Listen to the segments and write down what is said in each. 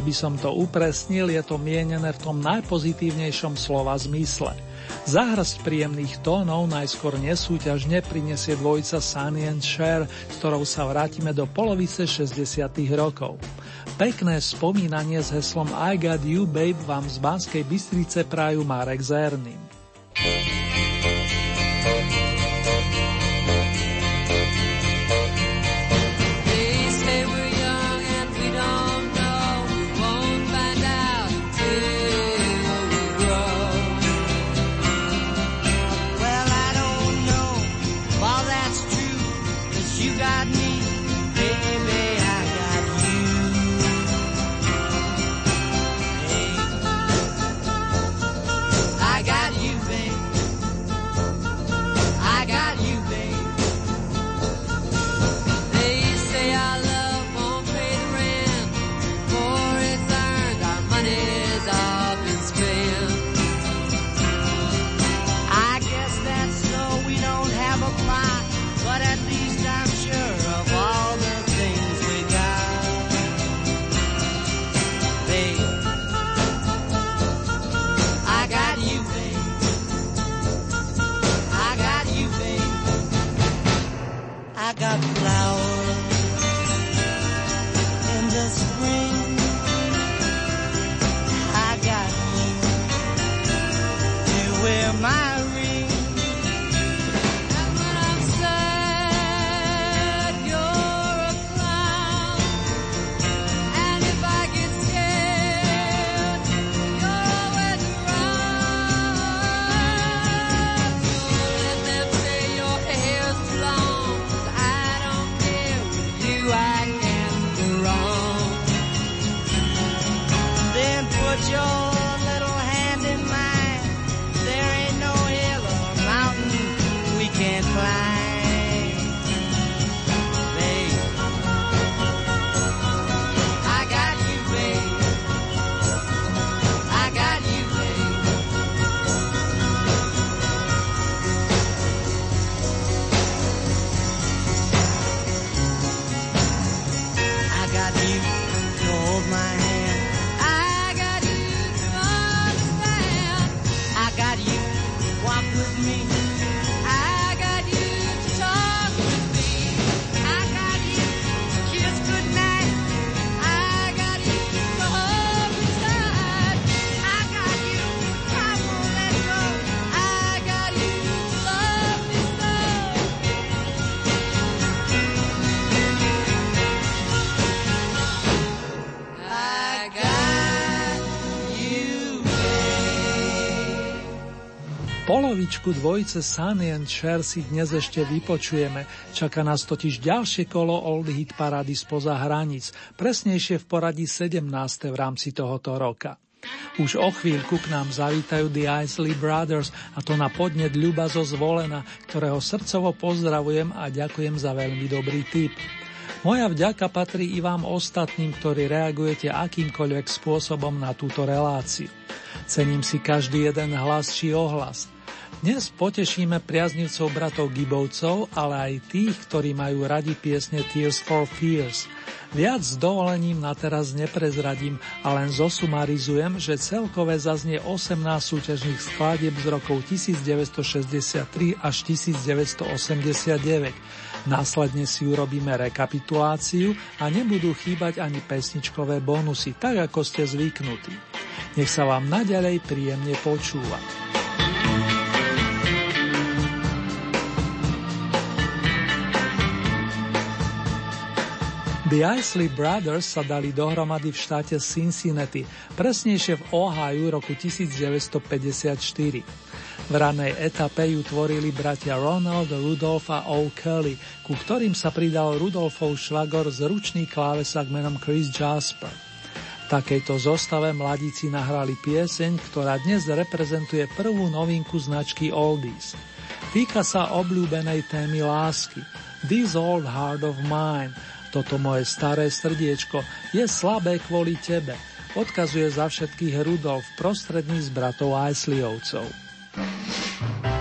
Aby som to upresnil, je to mienené v tom najpozitívnejšom slova zmysle. Zahrast príjemných tónov najskôr nesúťažne prinesie dvojica Sunny and Cher, s ktorou sa vrátime do polovice 60. rokov. Pekné spomínanie s heslom I got you babe vám z Banskej Bystrice prajú Marek Zerný. Polovičku dvojice Sunny and Cher si dnes ešte vypočujeme. Čaká nás totiž ďalšie kolo Old Hit Parady spoza hraníc, presnejšie v poradí 17. v rámci tohoto roka. Už o chvíľku k nám zavítajú The Isley Brothers a to na podnet Ľuba zo Zvolena, ktorého srdcovo pozdravujem a ďakujem za veľmi dobrý tip. Moja vďaka patrí i vám ostatným, ktorí reagujete akýmkoľvek spôsobom na túto reláciu. Cením si každý jeden hlas či ohlas – dnes potešíme priaznivcov bratov Gibovcov, ale aj tých, ktorí majú radi piesne Tears for Fears. Viac s dovolením na teraz neprezradím a len zosumarizujem, že celkové zaznie 18 súťažných skladieb z rokov 1963 až 1989. Následne si urobíme rekapituláciu a nebudú chýbať ani pesničkové bonusy, tak ako ste zvyknutí. Nech sa vám naďalej príjemne počúva. The Isley Brothers sa dali dohromady v štáte Cincinnati, presnejšie v Ohio roku 1954. V ranej etape ju tvorili bratia Ronald, Rudolf a O. Kelly, ku ktorým sa pridal Rudolfov švagor zručný klávesak menom Chris Jasper. V takejto zostave mladíci nahrali pieseň, ktorá dnes reprezentuje prvú novinku značky Oldies. Týka sa obľúbenej témy lásky This Old Heart of Mine – toto moje staré srdiečko je slabé kvôli tebe, odkazuje za všetkých Rudolf z bratov Aisleyovcov. Po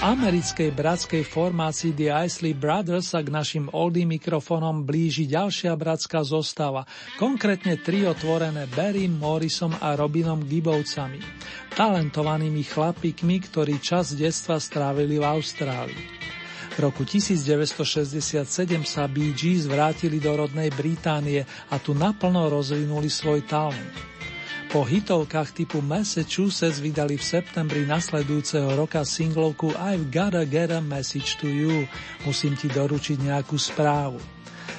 americkej bratskej formácii The Isley Brothers sa k našim oldie mikrofónom blíži ďalšia bratská zostava, konkrétne trio tvorené Barry Morrisom a Robinom Gibbovcami, talentovanými chlapíkmi, ktorí čas detstva strávili v Austrálii. V roku 1967 sa Bee Gees vrátili do rodnej Británie a tu naplno rozvinuli svoj talent. Po hitovkách typu Massachusetts vydali v septembri nasledujúceho roka singlovku I've gotta get a message to you, musím ti doručiť nejakú správu.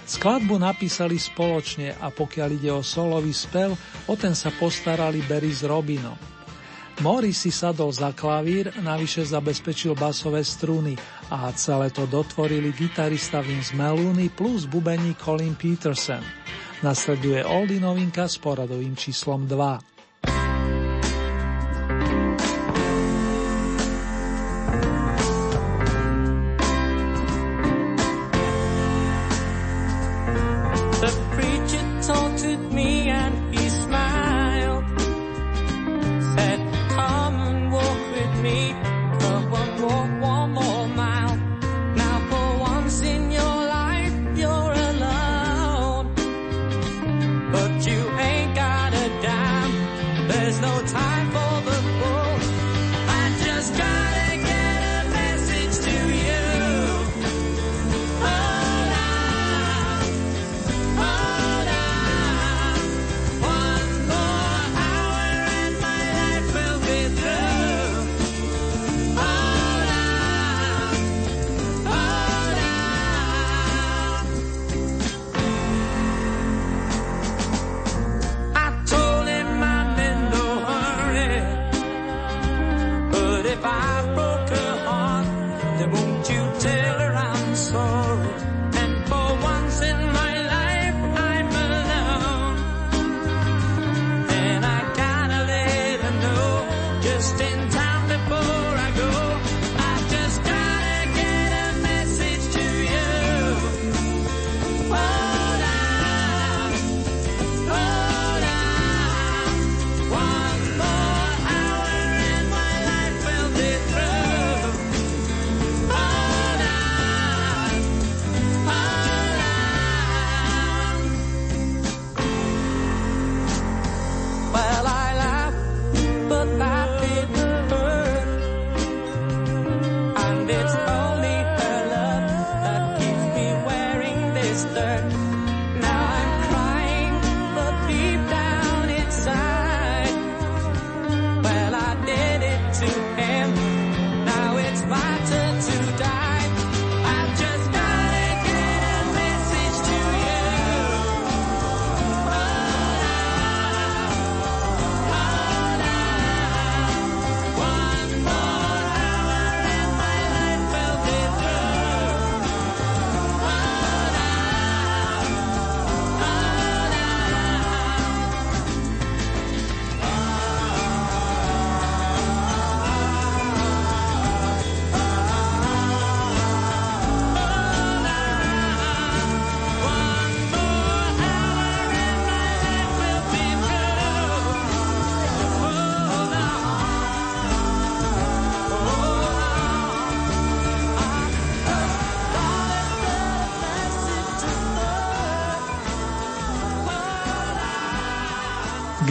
Skladbu napísali spoločne a pokiaľ ide o solový spev, o ten sa postarali Barry s Robinom. Mori si sadol za klavír, navyše zabezpečil basové struny a celé to dotvorili gitarista Vince Meluni plus bubení Colin Peterson. Nasleduje Oldy novinka s poradovým číslom 2.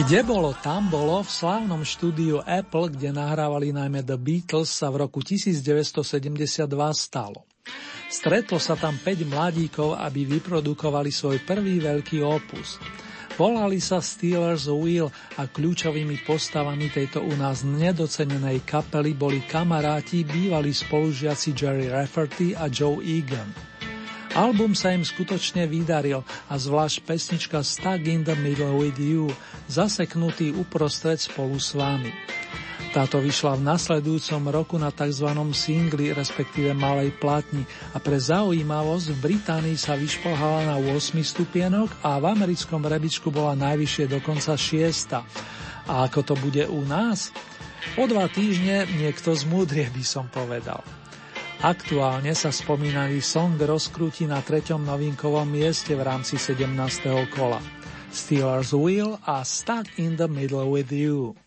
Kde bolo, tam bolo, v slávnom štúdiu Apple, kde nahrávali najmä The Beatles, sa v roku 1972 stalo. Stretlo sa tam 5 mladíkov, aby vyprodukovali svoj prvý veľký opus. Volali sa Steelers Wheel a kľúčovými postavami tejto u nás nedocenenej kapely boli kamaráti bývalí spolužiaci Jerry Rafferty a Joe Egan. Album sa im skutočne vydaril a zvlášť pesnička Stuck in the Middle with You, zaseknutý uprostred spolu s vami. Táto vyšla v nasledujúcom roku na tzv. singli, respektíve malej platni a pre zaujímavosť v Británii sa vyšplhala na 8 stupienok a v americkom rebičku bola najvyššie dokonca 6. A ako to bude u nás? O dva týždne niekto zmúdrie by som povedal. Aktuálne sa spomínaný song rozkrúti na treťom novinkovom mieste v rámci 17. kola. Steelers Wheel a Stuck in the Middle with You.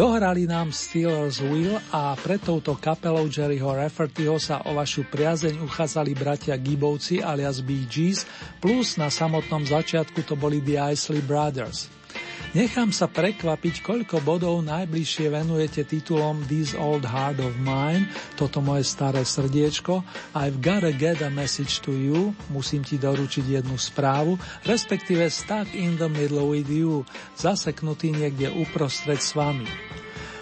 Dohrali nám Steelers Wheel a pre touto kapelou Jerryho Raffertyho sa o vašu priazeň uchádzali bratia Gibovci alias Bee Gees, plus na samotnom začiatku to boli The Isley Brothers. Nechám sa prekvapiť, koľko bodov najbližšie venujete titulom This Old Heart of Mine, toto moje staré srdiečko, I've gotta get a message to you, musím ti doručiť jednu správu, respektíve Stuck in the middle with you, zaseknutý niekde uprostred s vami.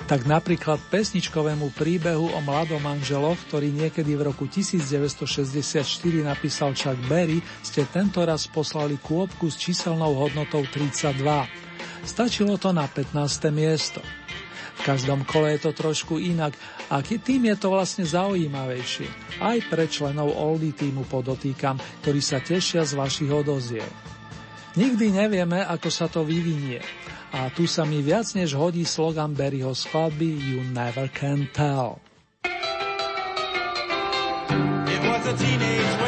Tak napríklad pesničkovému príbehu o mladom manželoch, ktorý niekedy v roku 1964 napísal Chuck Berry, ste tento raz poslali kôpku s číselnou hodnotou 32. Stačilo to na 15. miesto. V každom kole je to trošku inak a tým je to vlastne zaujímavejšie. Aj pre členov Oldy týmu podotýkam, ktorí sa tešia z vašich odoziev. Nikdy nevieme, ako sa to vyvinie. A tu sa mi viac než hodí slogan Barryho skladby You Never Can Tell. It was a teenage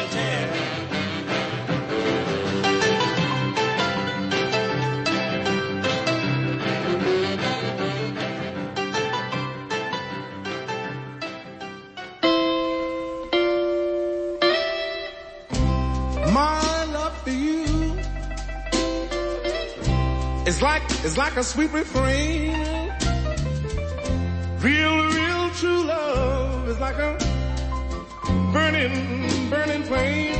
It's like a sweet refrain. Real, real true love is like a burning, burning flame.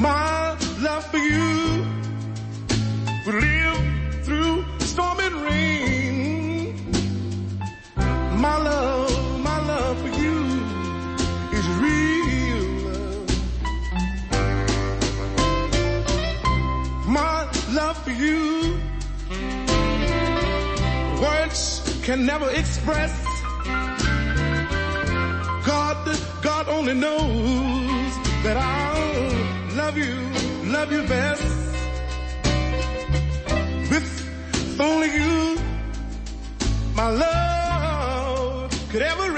My love for you will live can never express. God, God only knows that I'll love you, love you best. With only you, my love could ever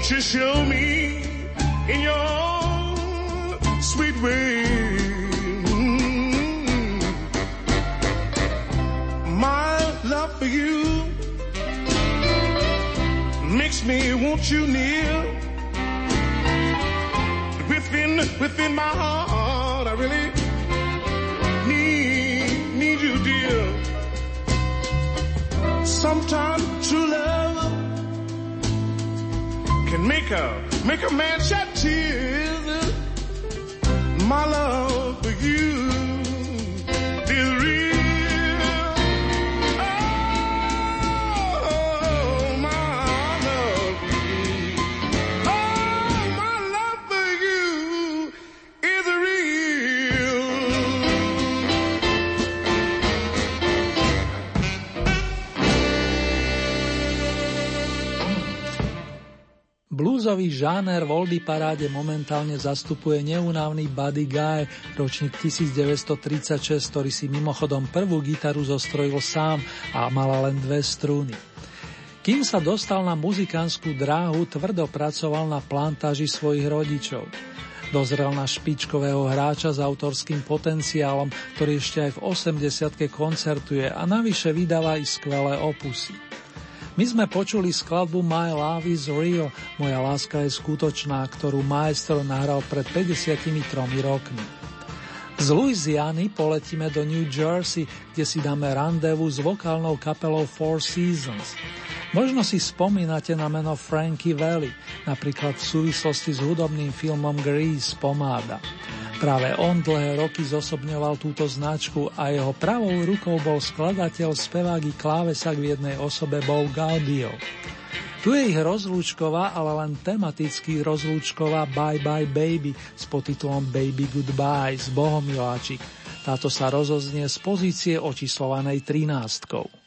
Won't you show me in your sweet way? My love for you makes me want you near. Within, within my heart, I really need, need you, dear. Sometimes true love can make a, make a man shed tears. My love for you Bluesový žáner v Oldy paráde momentálne zastupuje neunávny Buddy Guy, ročník 1936, ktorý si mimochodom prvú gitaru zostrojil sám a mala len dve strúny. Kým sa dostal na muzikánskú dráhu, tvrdo pracoval na plantáži svojich rodičov. Dozrel na špičkového hráča s autorským potenciálom, ktorý ešte aj v 80 koncertuje a navyše vydáva i skvelé opusy. My sme počuli skladbu My Love is Real, Moja láska je skutočná, ktorú maestro nahral pred 53 rokmi. Z Louisiany poletíme do New Jersey, kde si dáme randevu s vokálnou kapelou Four Seasons. Možno si spomínate na meno Frankie Valli, napríklad v súvislosti s hudobným filmom Grease Pomáda. Práve on dlhé roky zosobňoval túto značku a jeho pravou rukou bol skladateľ, spevák i klávesak v jednej osobe Bob Gaudio. Tu je ich rozlúčková, ale len tematicky rozlúčková Bye Bye Baby s podtitulom Baby Goodbye z Bohomiláčik. Táto sa rozoznie z pozície očíslovanej 13.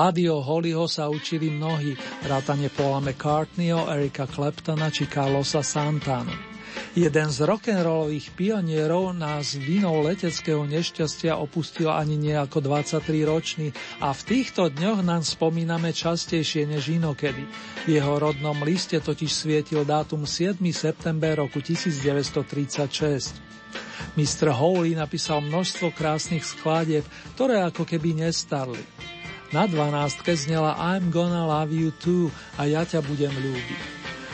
Buddyho Hollyho sa učili mnohí, vrátane Paula McCartneyho, Erika Claptona či Carlosa Santana. Jeden z rock'n'rollových pionierov nás vinou leteckého nešťastia opustil ani nie ako 23-ročný a v týchto dňoch nám spomíname častejšie než inokedy. V jeho rodnom liste totiž svietil dátum 7. september roku 1936. Mr. Howley napísal množstvo krásnych skladieb, ktoré ako keby nestarli. Na dvanástke znela I'm gonna love you too a ja ťa budem ľúbiť.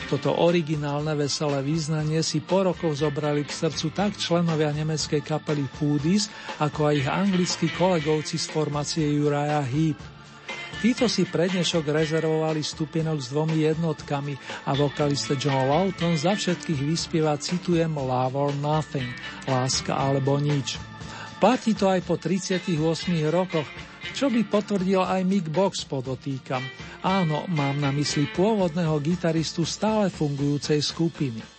Toto originálne veselé význanie si po rokoch zobrali k srdcu tak členovia nemeckej kapely Foodies, ako aj ich anglickí kolegovci z formácie Uriah Heep. Títo si prednešok rezervovali stupienok s dvomi jednotkami a vokalista John Lawton za všetkých vyspieva citujem Love or Nothing, láska alebo nič. Platí to aj po 38 rokoch, čo by potvrdil aj Mick Box podotýkam. Áno, mám na mysli pôvodného gitaristu stále fungujúcej skupiny.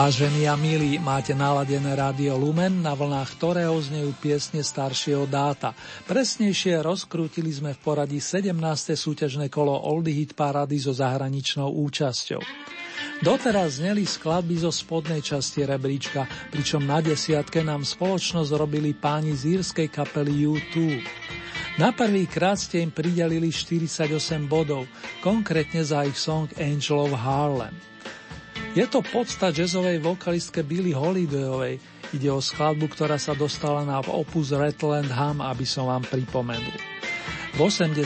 Vážení a milí, máte naladené rádio Lumen, na vlnách ktorého znejú piesne staršieho dáta. Presnejšie rozkrútili sme v poradí 17. súťažné kolo Oldie Hit Parady so zahraničnou účasťou. Doteraz zneli skladby zo spodnej časti rebríčka, pričom na desiatke nám spoločnosť robili páni z írskej kapely U2. Na prvý krát ste im pridelili 48 bodov, konkrétne za ich song Angel of Harlem. Je to podsta jazzovej vokalistke Billy Holidayovej. Ide o skladbu, ktorá sa dostala na opus Redland Ham, aby som vám pripomenul. V 80.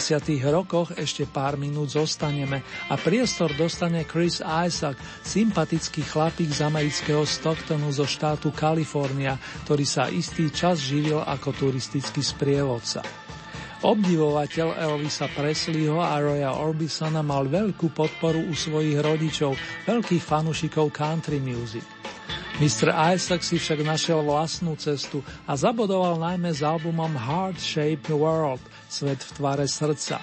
rokoch ešte pár minút zostaneme a priestor dostane Chris Isaac, sympatický chlapík z amerického Stocktonu zo štátu Kalifornia, ktorý sa istý čas živil ako turistický sprievodca. Obdivovateľ Elvisa Presleyho a Roya Orbisona mal veľkú podporu u svojich rodičov, veľkých fanúšikov country music. Mr. Isaac si však našiel vlastnú cestu a zabodoval najmä s albumom Heart Shaped World, Svet v tvare srdca.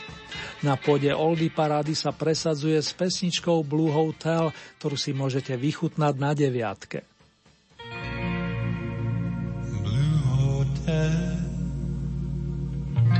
Na pôde Oldie Parady sa presadzuje s pesničkou Blue Hotel, ktorú si môžete vychutnať na deviatke. Blue Hotel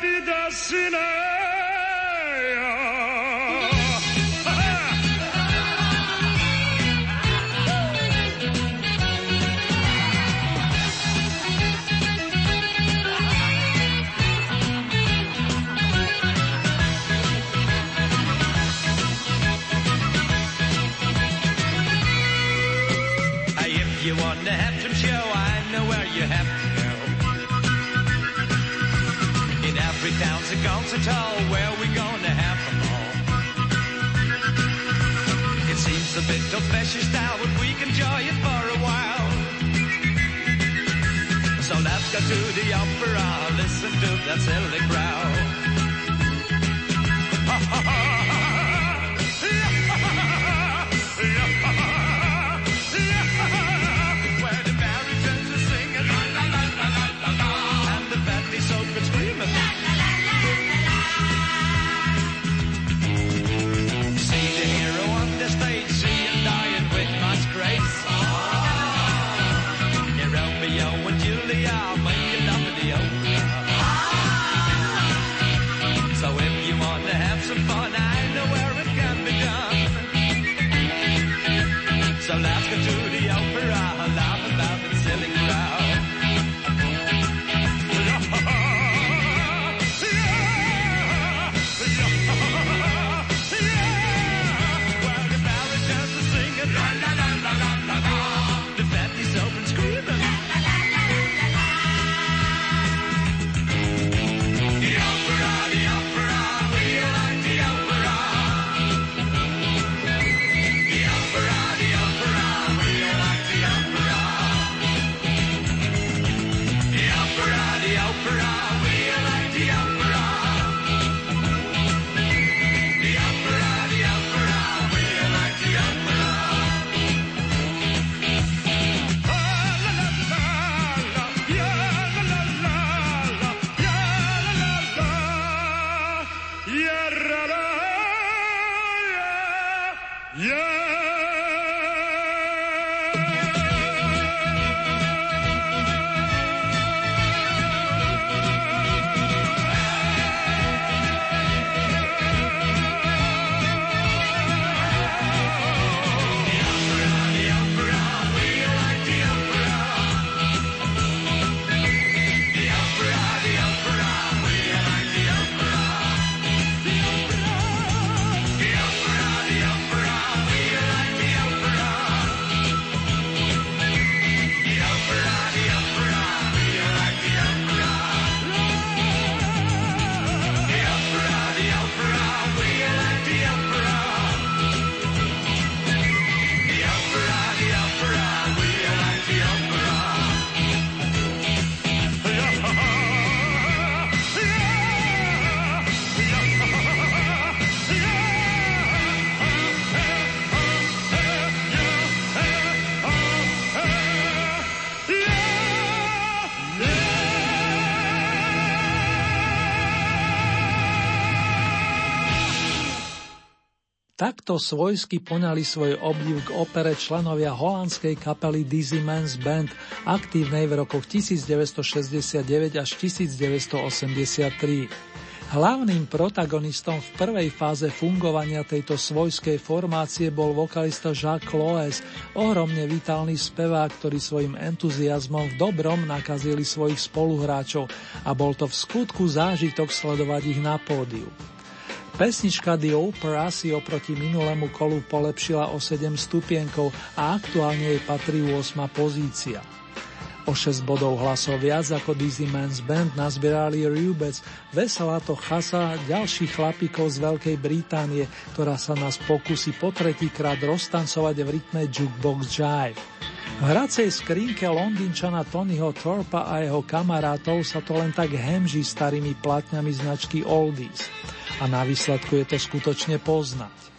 Kapıdasına fashion style, but we can enjoy it for a while. So let's go to the opera, listen to that silly crowd. Takto svojsky poňali svoj obdiv k opere členovia holandskej kapely Dizzy Man's Band, aktívnej v rokoch 1969 až 1983. Hlavným protagonistom v prvej fáze fungovania tejto svojskej formácie bol vokalista Jacques Loes, ohromne vitálny spevák, ktorý svojim entuziasmom v dobrom nakazili svojich spoluhráčov a bol to v skutku zážitok sledovať ich na pódiu. Pesnička The Opera si oproti minulému kolu polepšila o 7 stupienkov a aktuálne jej patrí 8 pozícia. O 6 bodov hlasov viac ako Dizzy Man's Band nazbierali Rubec, Veselá to chasa ďalších chlapíkov z Veľkej Británie, ktorá sa nás pokusí po tretíkrát roztancovať v rytme Jukebox Jive. V hracej skrinke Londýnčana Tonyho Thorpa a jeho kamarátov sa to len tak hemží starými platňami značky Oldies. A na výsledku je to skutočne poznať.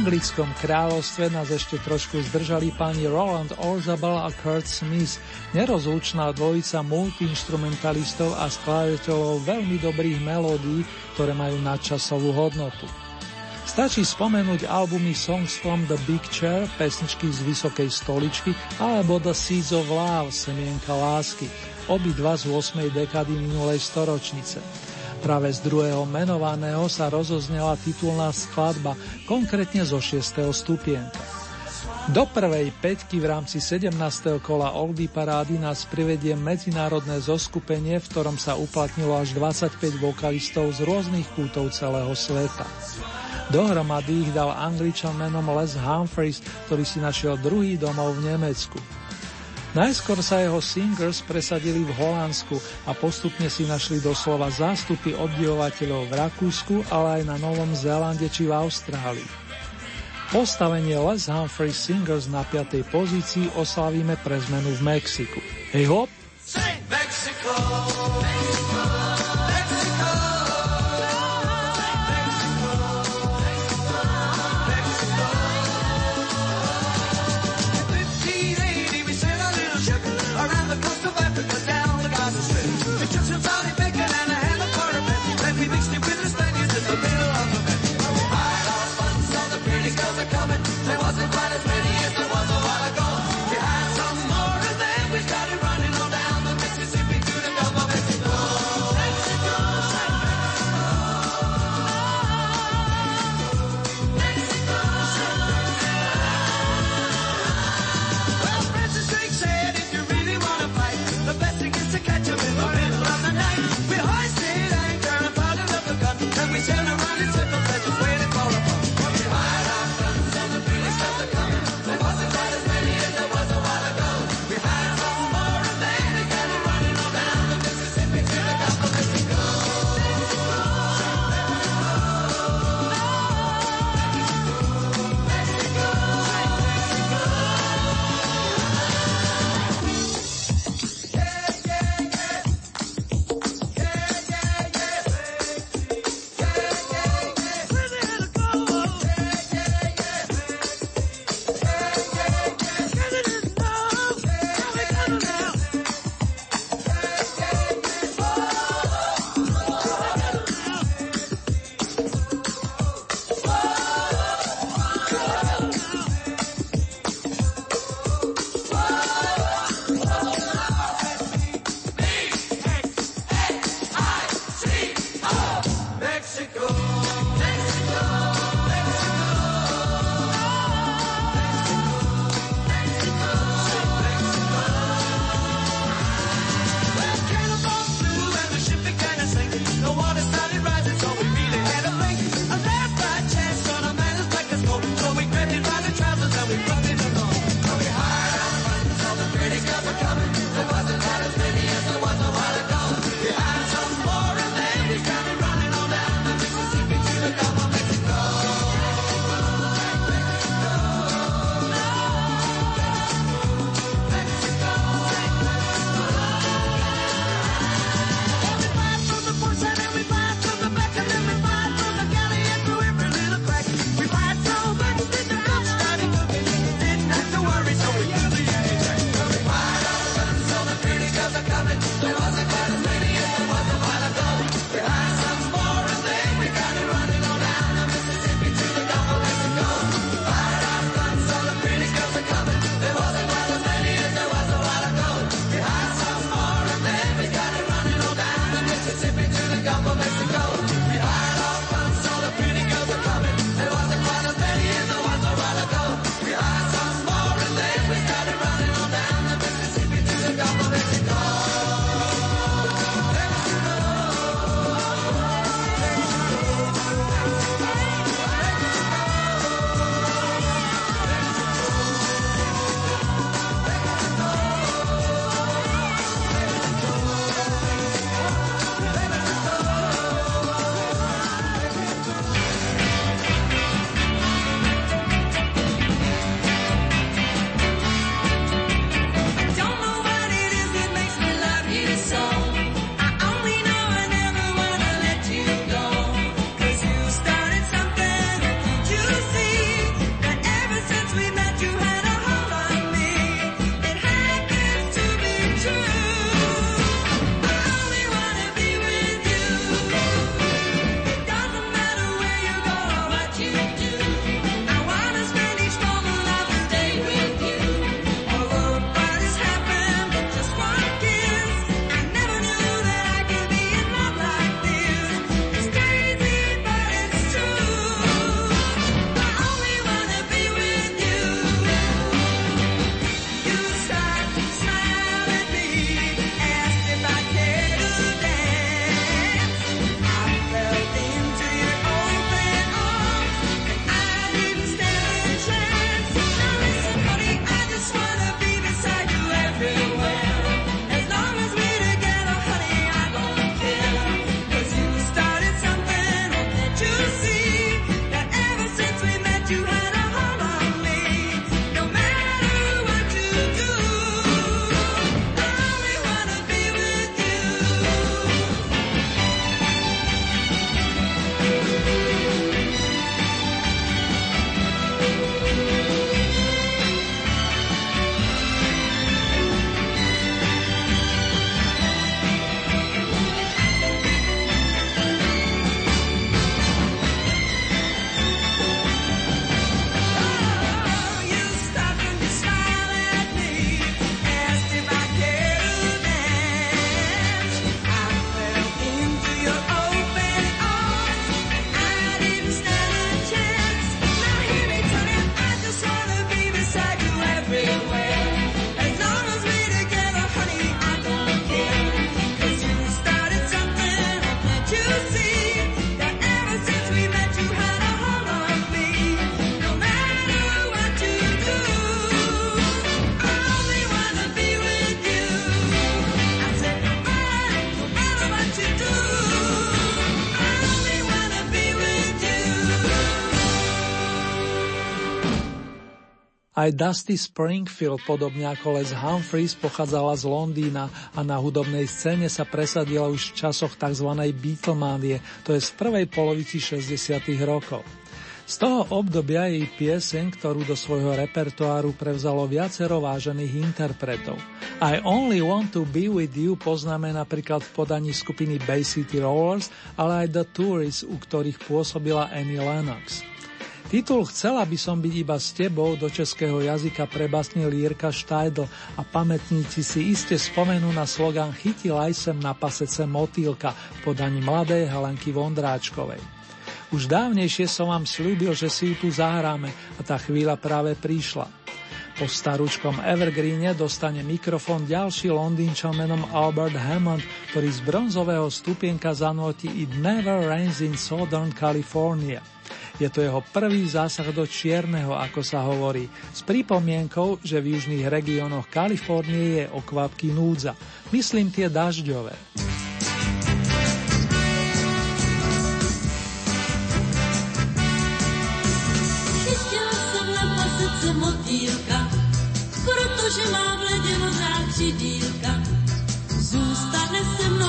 Anglickom kráľovstve nás ešte trošku zdržali pani Roland Orzabal a Kurt Smith, nerozlučná dvojica multiinstrumentalistov a skladateľov veľmi dobrých melódií, ktoré majú nadčasovú hodnotu. Stačí spomenúť albumy Songs from the Big Chair, pesničky z Vysokej stoličky alebo The Seeds of Love, Semienka lásky, obidva z 8. dekady minulej storočnice. Práve z druhého menovaného sa rozoznela titulná skladba, konkrétne zo 6. stupienka. Do prvej peťky v rámci 17. kola Oldy parády nás privedie medzinárodné zoskupenie, v ktorom sa uplatnilo až 25 vokalistov z rôznych kútov celého sveta. Dohromady ich dal angličan menom Les Humphreys, ktorý si našiel druhý domov v Nemecku. Najskôr sa jeho singers presadili v Holandsku a postupne si našli doslova zástupy obdivovateľov v Rakúsku, ale aj na Novom Zélande či v Austrálii. Postavenie Les Humphrey Singers na 5. pozícii oslavíme pre zmenu v Mexiku. Hej hop! Mexico. Aj Dusty Springfield, podobne ako Les Humphries, pochádzala z Londýna a na hudobnej scéne sa presadila už v časoch tzv. Beatlemanie, to je v prvej polovici 60. rokov. Z toho obdobia jej pieseň, ktorú do svojho repertoáru prevzalo viacero vážených interpretov. I Only Want to Be With You poznáme napríklad v podaní skupiny Bay City Rollers, ale aj The Tourists, u ktorých pôsobila Annie Lennox. Titul Chcela by som byť iba s tebou do českého jazyka prebasnil Jirka Štajdl a pamätníci si iste spomenú na slogan Chytila sem na pasece motýlka v podaní mladej Helenky Vondráčkovej. Už dávnejšie som vám slúbil, že si ju tu zahráme a tá chvíľa práve prišla. Po staručkom Evergreene dostane mikrofón ďalší londýnčan menom Albert Hammond, ktorý z bronzového stupienka zanotí It Never Rains in Southern California. Je to jeho prvý zásah do čierneho, ako sa hovorí, s pripomienkou, že v južných regiónoch Kalifornie je o kvapky núdza. Myslím tie dažďové. že má v ledě modrá křidílka. Zůstane se mnou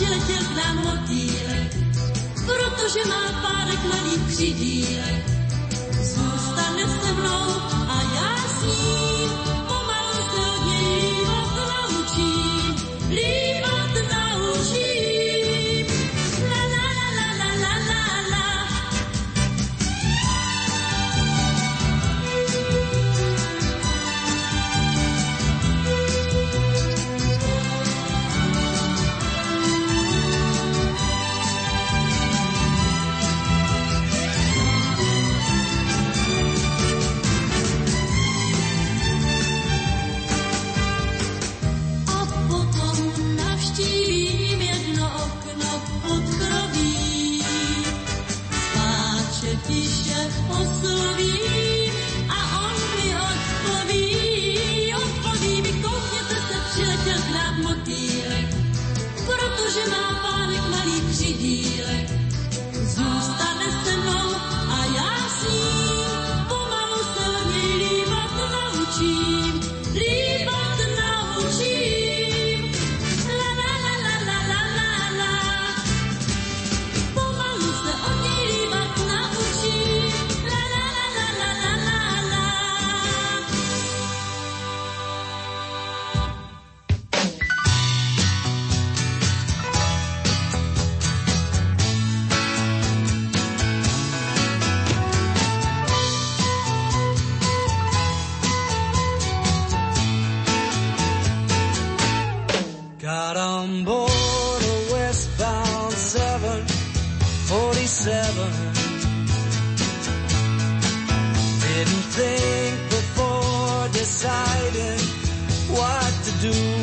koukněte se, přiletěl k nám motýlek, protože má párek malých křidílek. Zůstane se mnou what to do.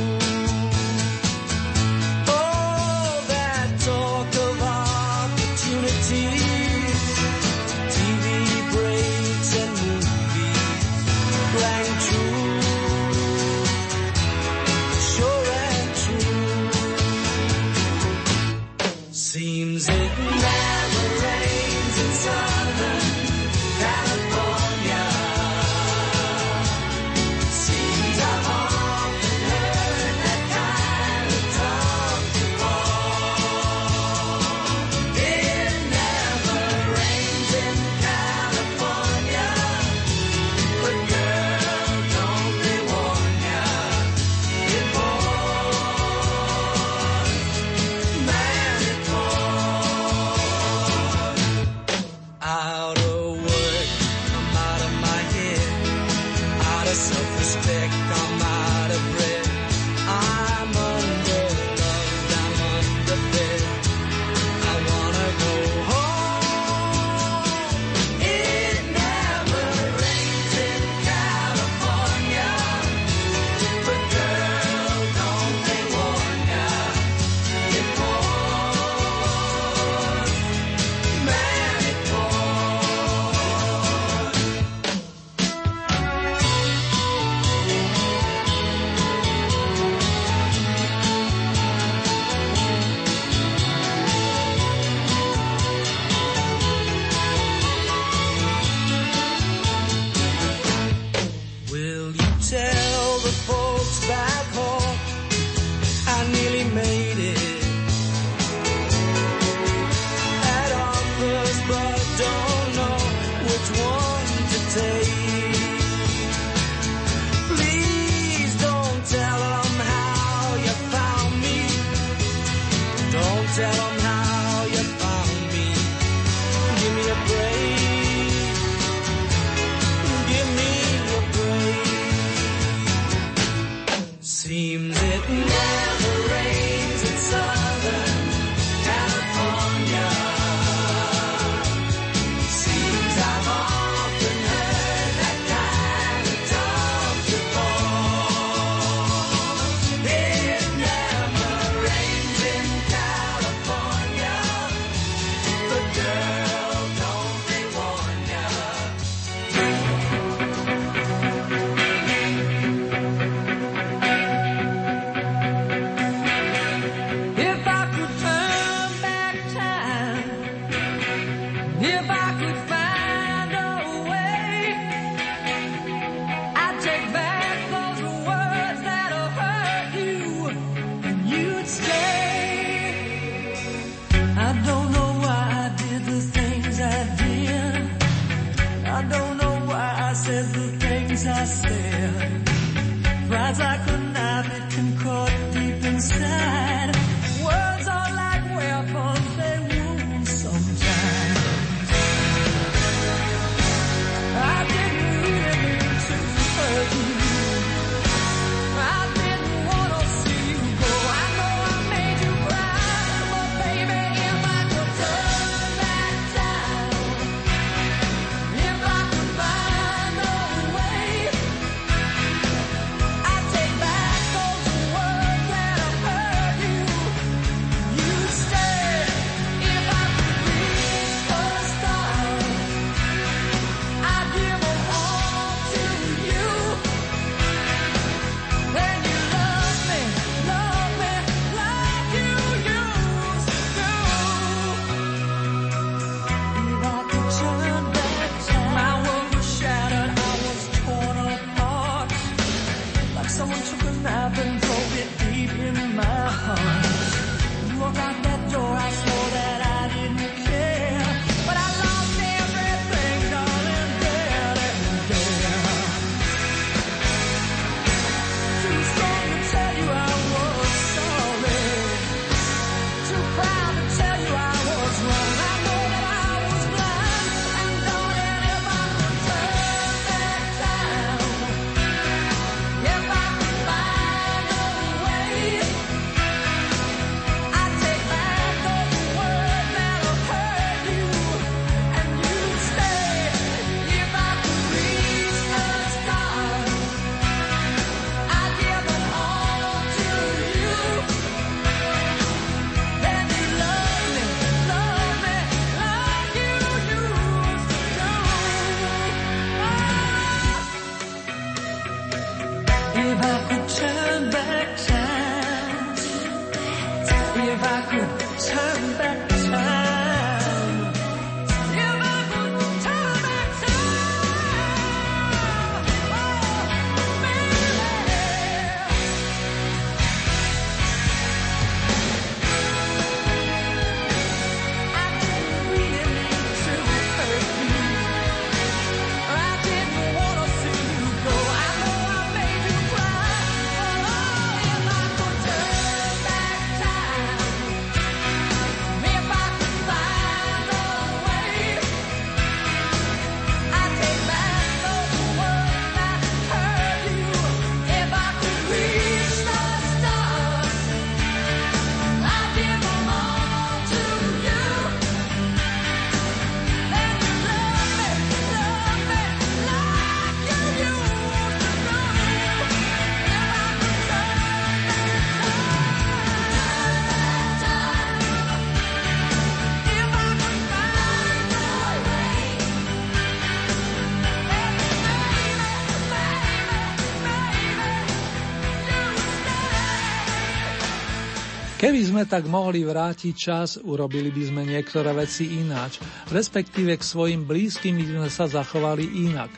Sme tak mohli vrátiť čas, urobili by sme niektoré veci ináč, respektíve k svojim blízkym by sme sa zachovali inak.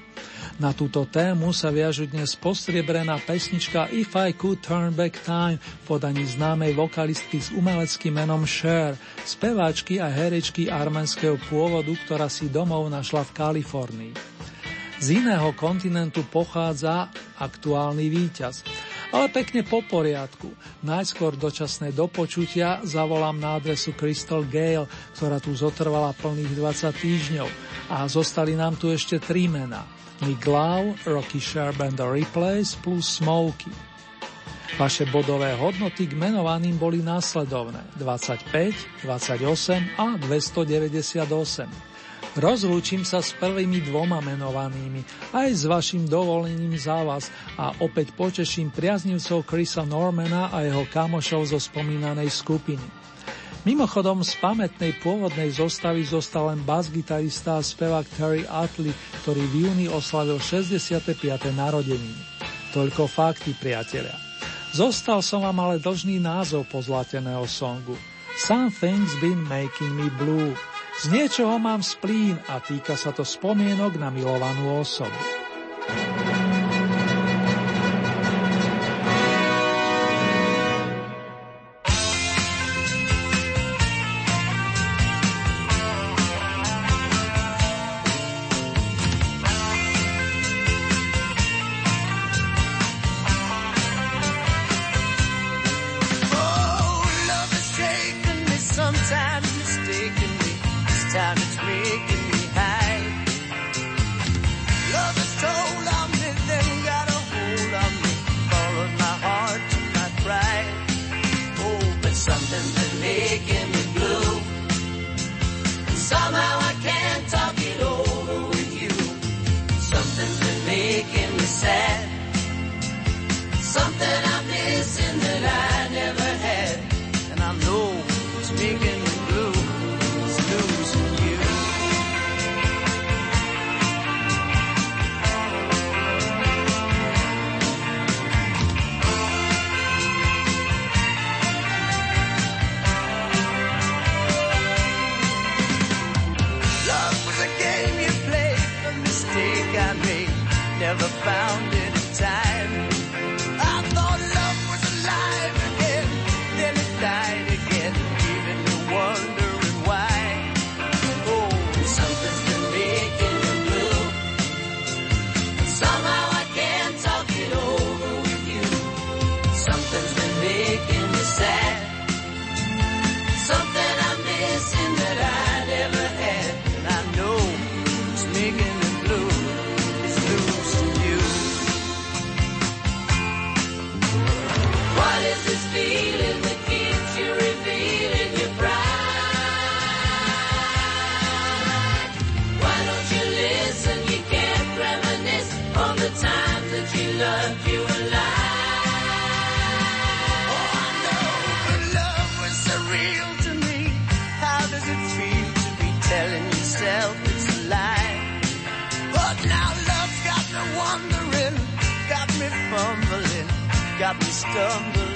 Na túto tému sa viažu dnes postriebrená pesnička If I Could Turn Back Time v podaní známej vokalistky s umeleckým menom Cher, speváčky a herečky arménskeho pôvodu, ktorá si domov našla v Kalifornii. Z iného kontinentu pochádza aktuálny víťaz. Ale pekne po poriadku. Najskôr dočasné dopočutia zavolám na adresu Crystal Gale, ktorá tu zotrvala plných 20 týždňov. A zostali nám tu ešte tri mená. Nick Lau, Rocky Sharp and the Replays plus Smokey. Vaše bodové hodnoty k menovaným boli následovné 25, 28 a 298. Rozlúčim sa s prvými dvoma menovanými, aj s vašim dovolením za vás a opäť poteším priaznivcov Chrisa Normana a jeho kamošov zo spomínanej skupiny. Mimochodom z pamätnej pôvodnej zostavy zostal len bas-gitarista a spevák Terry Utley, ktorý v júni oslavil 65. narodeniny. Toľko fakty, priatelia. Zostal som vám ale dlžný názov pozlateného songu. Something's been making me blue. Z niečoho mám splín a týka sa to spomienok na milovanú osobu. Got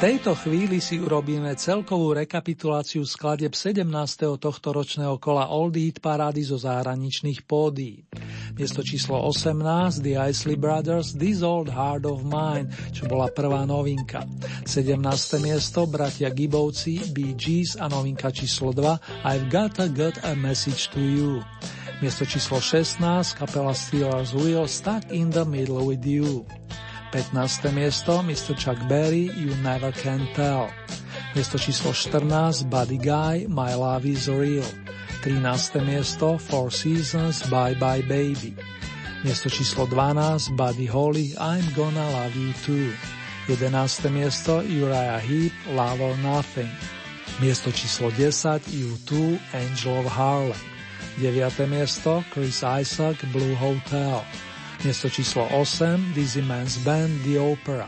tejto chvíli si urobíme celkovú rekapituláciu skladeb 17. tohto ročného kola Old Eat parády zo zahraničných pódií. Miesto číslo 18 The Isley Brothers This Old Heart of Mine, čo bola prvá novinka. 17. miesto bratia Gibovci Bee Gees a novinka číslo 2 I've Got a Got a Message to You. Miesto číslo 16 kapela Steelers Wheel Stuck in the Middle with You. 15. miesto Mr. Chuck Berry You Never Can Tell. Miesto číslo 14 Buddy Guy My Love Is Real. 13. miesto Four Seasons Bye Bye Baby. Miesto číslo 12 Buddy Holly I'm Gonna Love You Too. 11. miesto Uriah Heep Love or Nothing. Miesto číslo 10 U2 Angel of Harlem. 9. miesto Chris Isaac Blue Hotel. Miesto číslo 8 Dizzy Man's Band The Opera.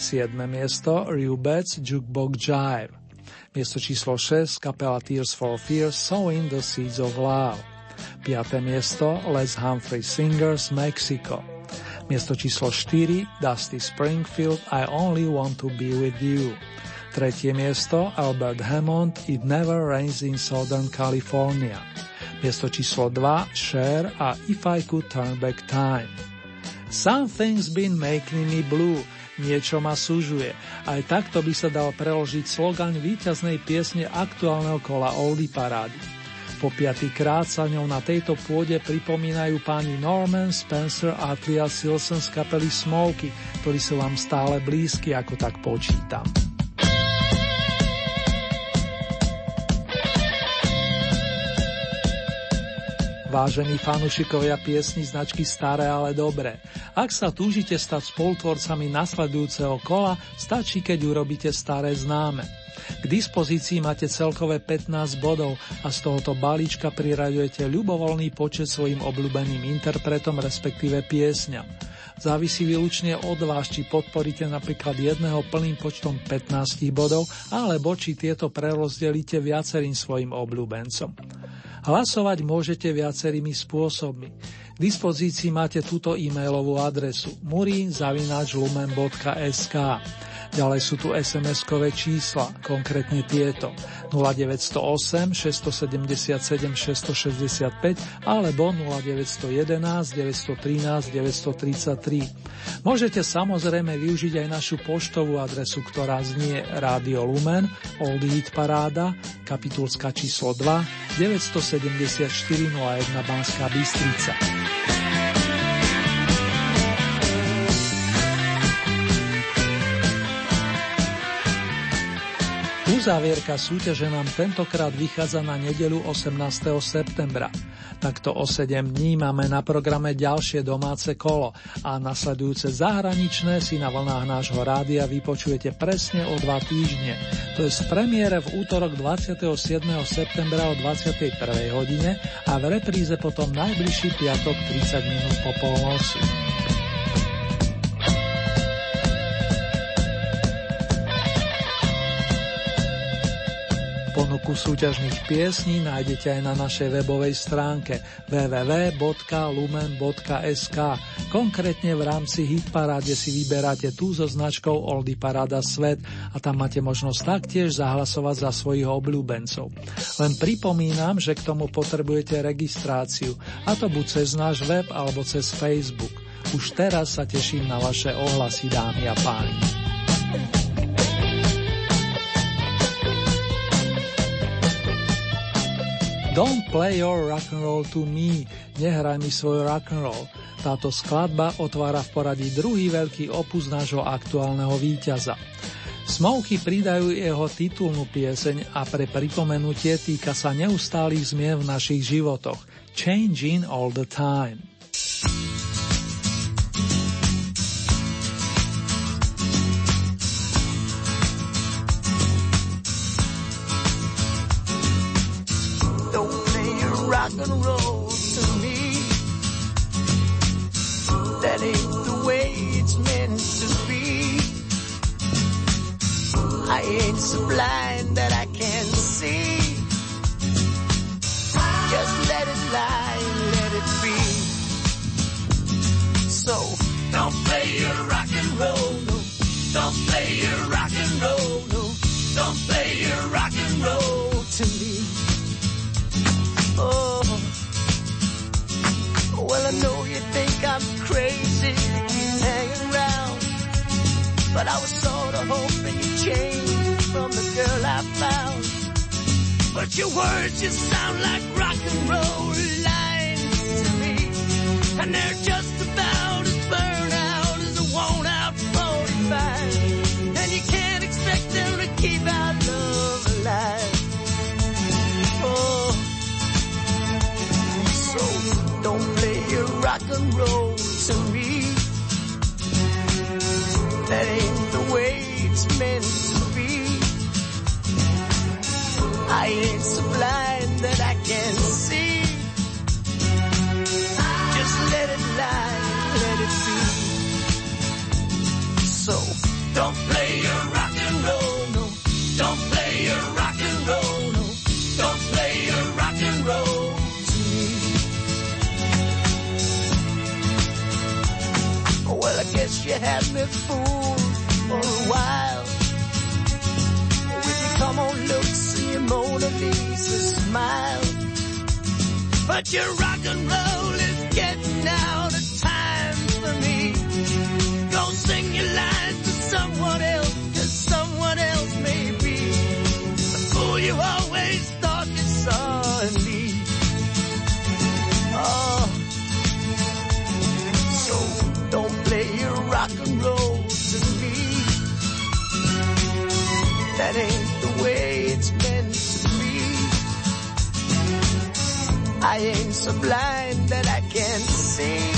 7. miesto Rubets Jukebox Jive. Miesto číslo 6 kapela Tears for Fears Sowing the Seeds of Love. 5. miesto Les Humphrey Singers Mexico. Miesto číslo 4 Dusty Springfield I Only Want to Be With You. Tretie miesto Albert Hammond It Never Rains in Southern California. Miesto číslo 2 Cher a If I Could Turn Back Time. Something's been making me blue, niečo ma súžuje. Aj takto by sa dal preložiť slogan víťaznej piesne aktuálneho kola Oldie parády. Po piatý krát sa ňou na tejto pôde pripomínajú páni Norman, Spencer a Tria Silson z kapely Smoky, ktorí sú vám stále blízky, ako tak počítam. Vážení fanúšikovia piesni značky Staré, ale dobré. Ak sa túžite stať spolutvorcami nasledujúceho kola, stačí, keď urobíte staré známe. K dispozícii máte celkové 15 bodov a z tohoto balíčka priraďujete ľubovoľný počet svojim obľúbeným interpretom, respektíve piesňam. Závisí výlučne od vás, či podporíte napríklad jedného plným počtom 15 bodov, alebo či tieto prerozdelíte viacerým svojim obľúbencom. Hlasovať môžete viacerými spôsobmi. K dispozícii máte túto e-mailovú adresu murinzavinačlumen.sk Ďalej sú tu SMS-kové čísla, konkrétne tieto 0908 677 665 alebo 0911 913 933. Môžete samozrejme využiť aj našu poštovú adresu, ktorá znie Radio Lumen, Old Hit Paráda, kapitulska číslo 2, 974 01 Banská Bystrica. Uzávierka súťaže nám tentokrát vychádza na nedelu 18. septembra. Takto o 7 dní máme na programe ďalšie domáce kolo a nasledujúce zahraničné si na vlnách nášho rádia vypočujete presne o dva týždne. To je z premiére v útorok 27. septembra o 21. hodine a v repríze potom najbližší piatok 30 minút po polnoci. Ponuku súťažných piesní nájdete aj na našej webovej stránke www.lumen.sk. Konkrétne v rámci Hitparáde si vyberáte tú so značkou Oldy Parada Svet a tam máte možnosť taktiež zahlasovať za svojich obľúbencov. Len pripomínam, že k tomu potrebujete registráciu, a to buď cez náš web alebo cez Facebook. Už teraz sa teším na vaše ohlasy, dámy a páni. Don't play your rock and roll to me, nehraj mi svoj rock and roll. Táto skladba otvára v poradí druhý veľký opus nášho aktuálneho víťaza. Smovky pridajú jeho titulnú pieseň a pre pripomenutie týka sa neustálých zmien v našich životoch. Changing all the time. Rock and roll to me. That ain't the way it's meant to be. I ain't so blind crazy hanging around, but I was sort of hoping you'd change from the girl I found. But your words just sound like rock and roll lines to me, and they're just about as burned out as a worn out 45. And you can't expect them to keep our love alive. Oh. So don't play your rock and roll That ain't the way it's meant to be. I ain't so blind that I can't see. Just let it lie, let it be. So don't play your rock and roll, no. Don't play your rock and roll, no. Don't play your rock and roll to me. Well, I guess you had me fooled But your rock and roll is getting out of time for me. Go sing your lines to someone else, cause someone else may be the fool you always thought you saw in me. Oh. So don't play your rock and roll to me. That ain't I ain't so blind that I can't see.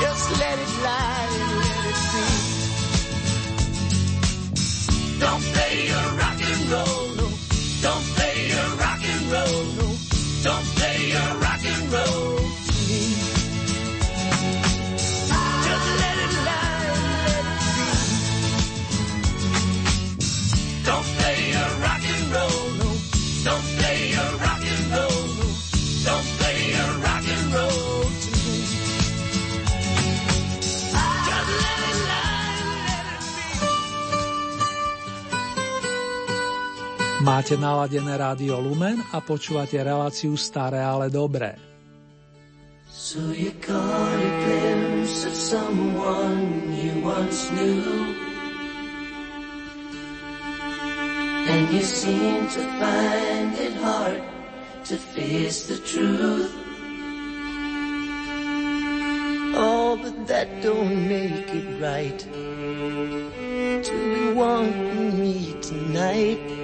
Just let it lie, let it be. Don't play your rock and roll. Don't play your rock and roll, Máte naladené rádio Lumen a počúvate reláciu Staré, ale dobré. So you caught a glimpse of someone you once knew. And you seem to find it hard to face the truth. Oh, but that don't make it right to be wanting me tonight.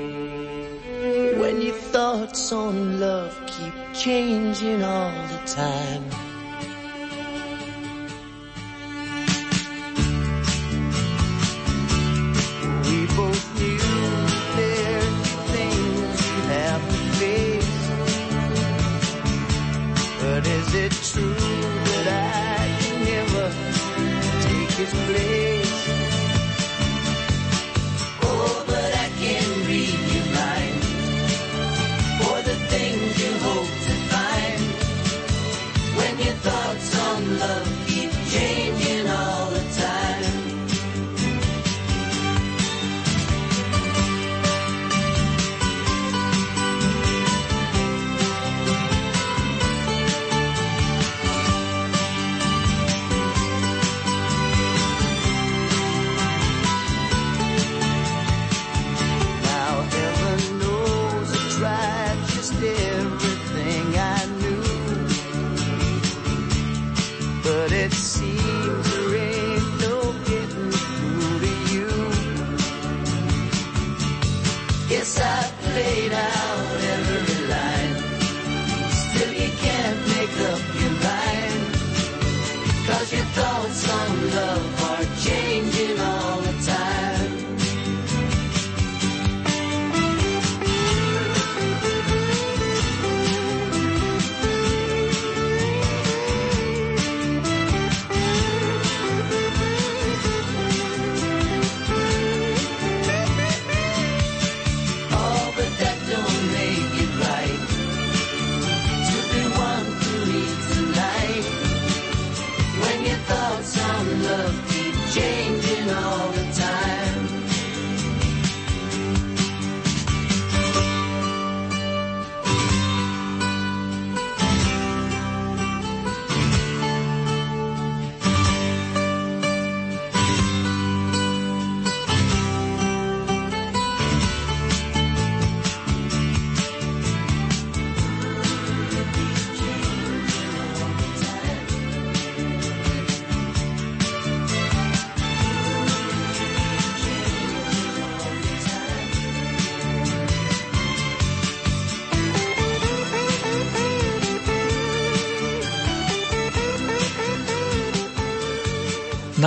When your thoughts on love keep changing all the time. We both knew things to face. But is it true that I can never take his place?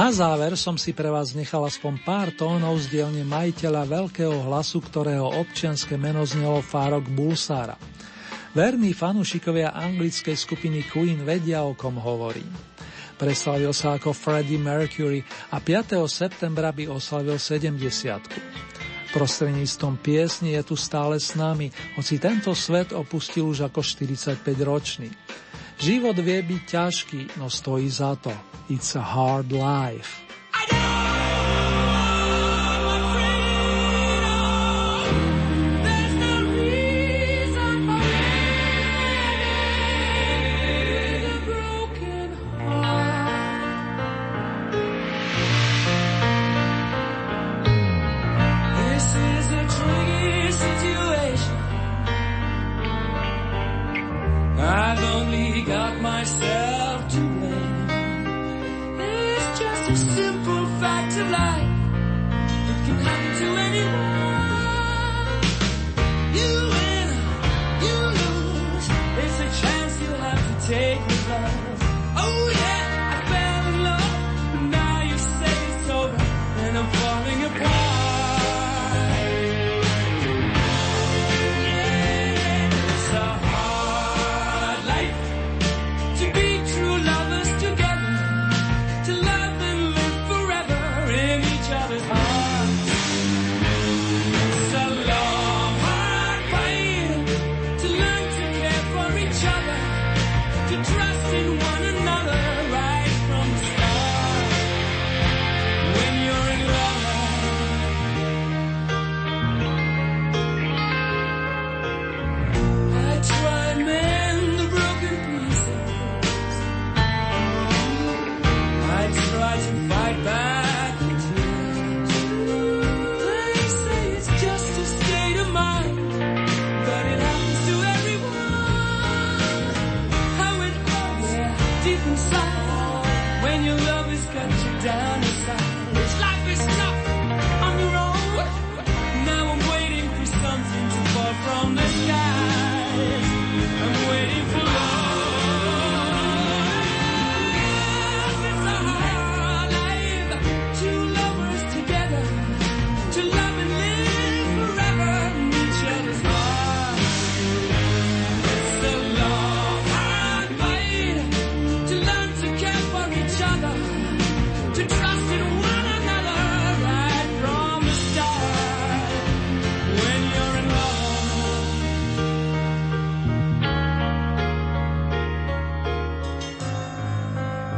Na záver som si pre vás nechal aspoň pár tónov z dielne majiteľa veľkého hlasu, ktorého občianske meno znelo Farok Bulsara. Verní fanúšikovia anglickej skupiny Queen vedia, o kom hovorím. Preslavil sa ako Freddie Mercury a 5. septembra by oslavil 70. Prostredníctvom piesni je tu stále s nami, hoci tento svet opustil už ako 45-ročný. Život vie byť ťažký, no stojí za to. It's a hard life. There's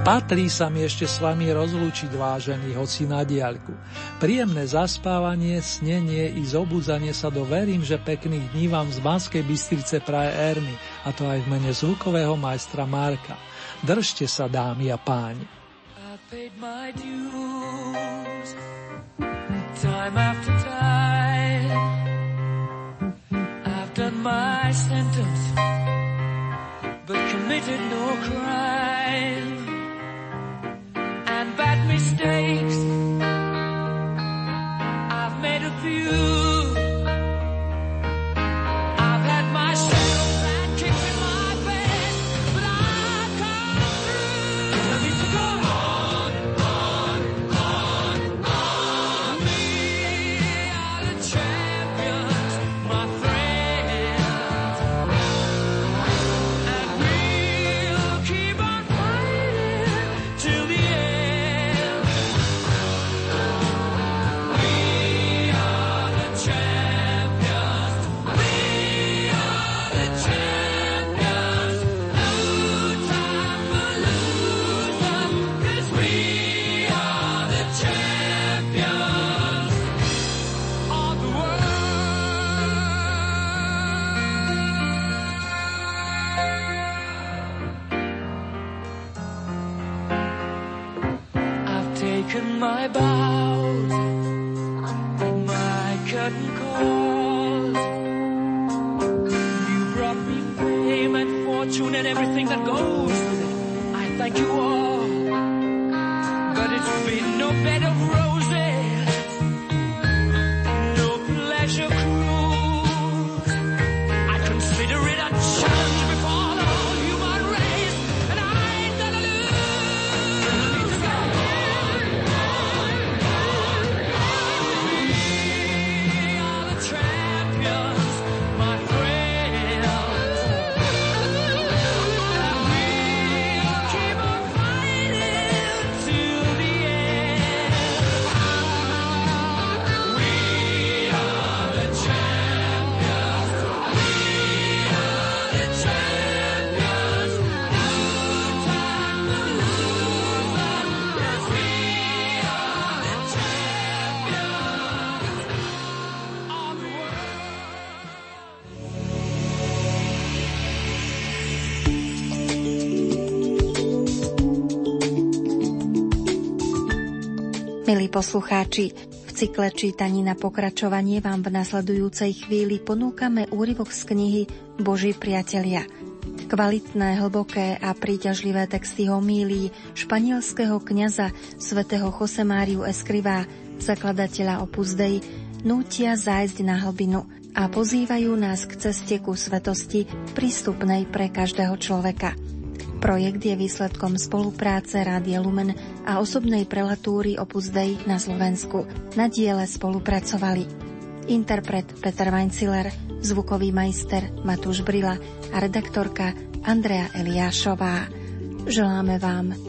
Patrí sa mi ešte s vami rozlúčiť, vážený, hoci na diaľku. Príjemné zaspávanie, snenie i zobudzanie sa do verím, že pekných dní vám z Banskej Bystrice praje Erny, a to aj v mene zvukového majstra Marka. Držte sa, dámy a páni. Committed no crime. mistakes. Milí poslucháči, v cykle čítaní na pokračovanie vám v nasledujúcej chvíli ponúkame úryvok z knihy Boží priatelia. Kvalitné, hlboké a príťažlivé texty homílí španielského kňaza svätého Josemáriu Eskrivá, zakladateľa Opus Dei, nútia zájsť na hlbinu a pozývajú nás k ceste ku svetosti prístupnej pre každého človeka. Projekt je výsledkom spolupráce Rádia Lumen a osobnej prelatúry Opus Dei na Slovensku. Na diele spolupracovali interpret Peter Weinziller, zvukový majster Matúš Brila a redaktorka Andrea Eliášová. Želáme vám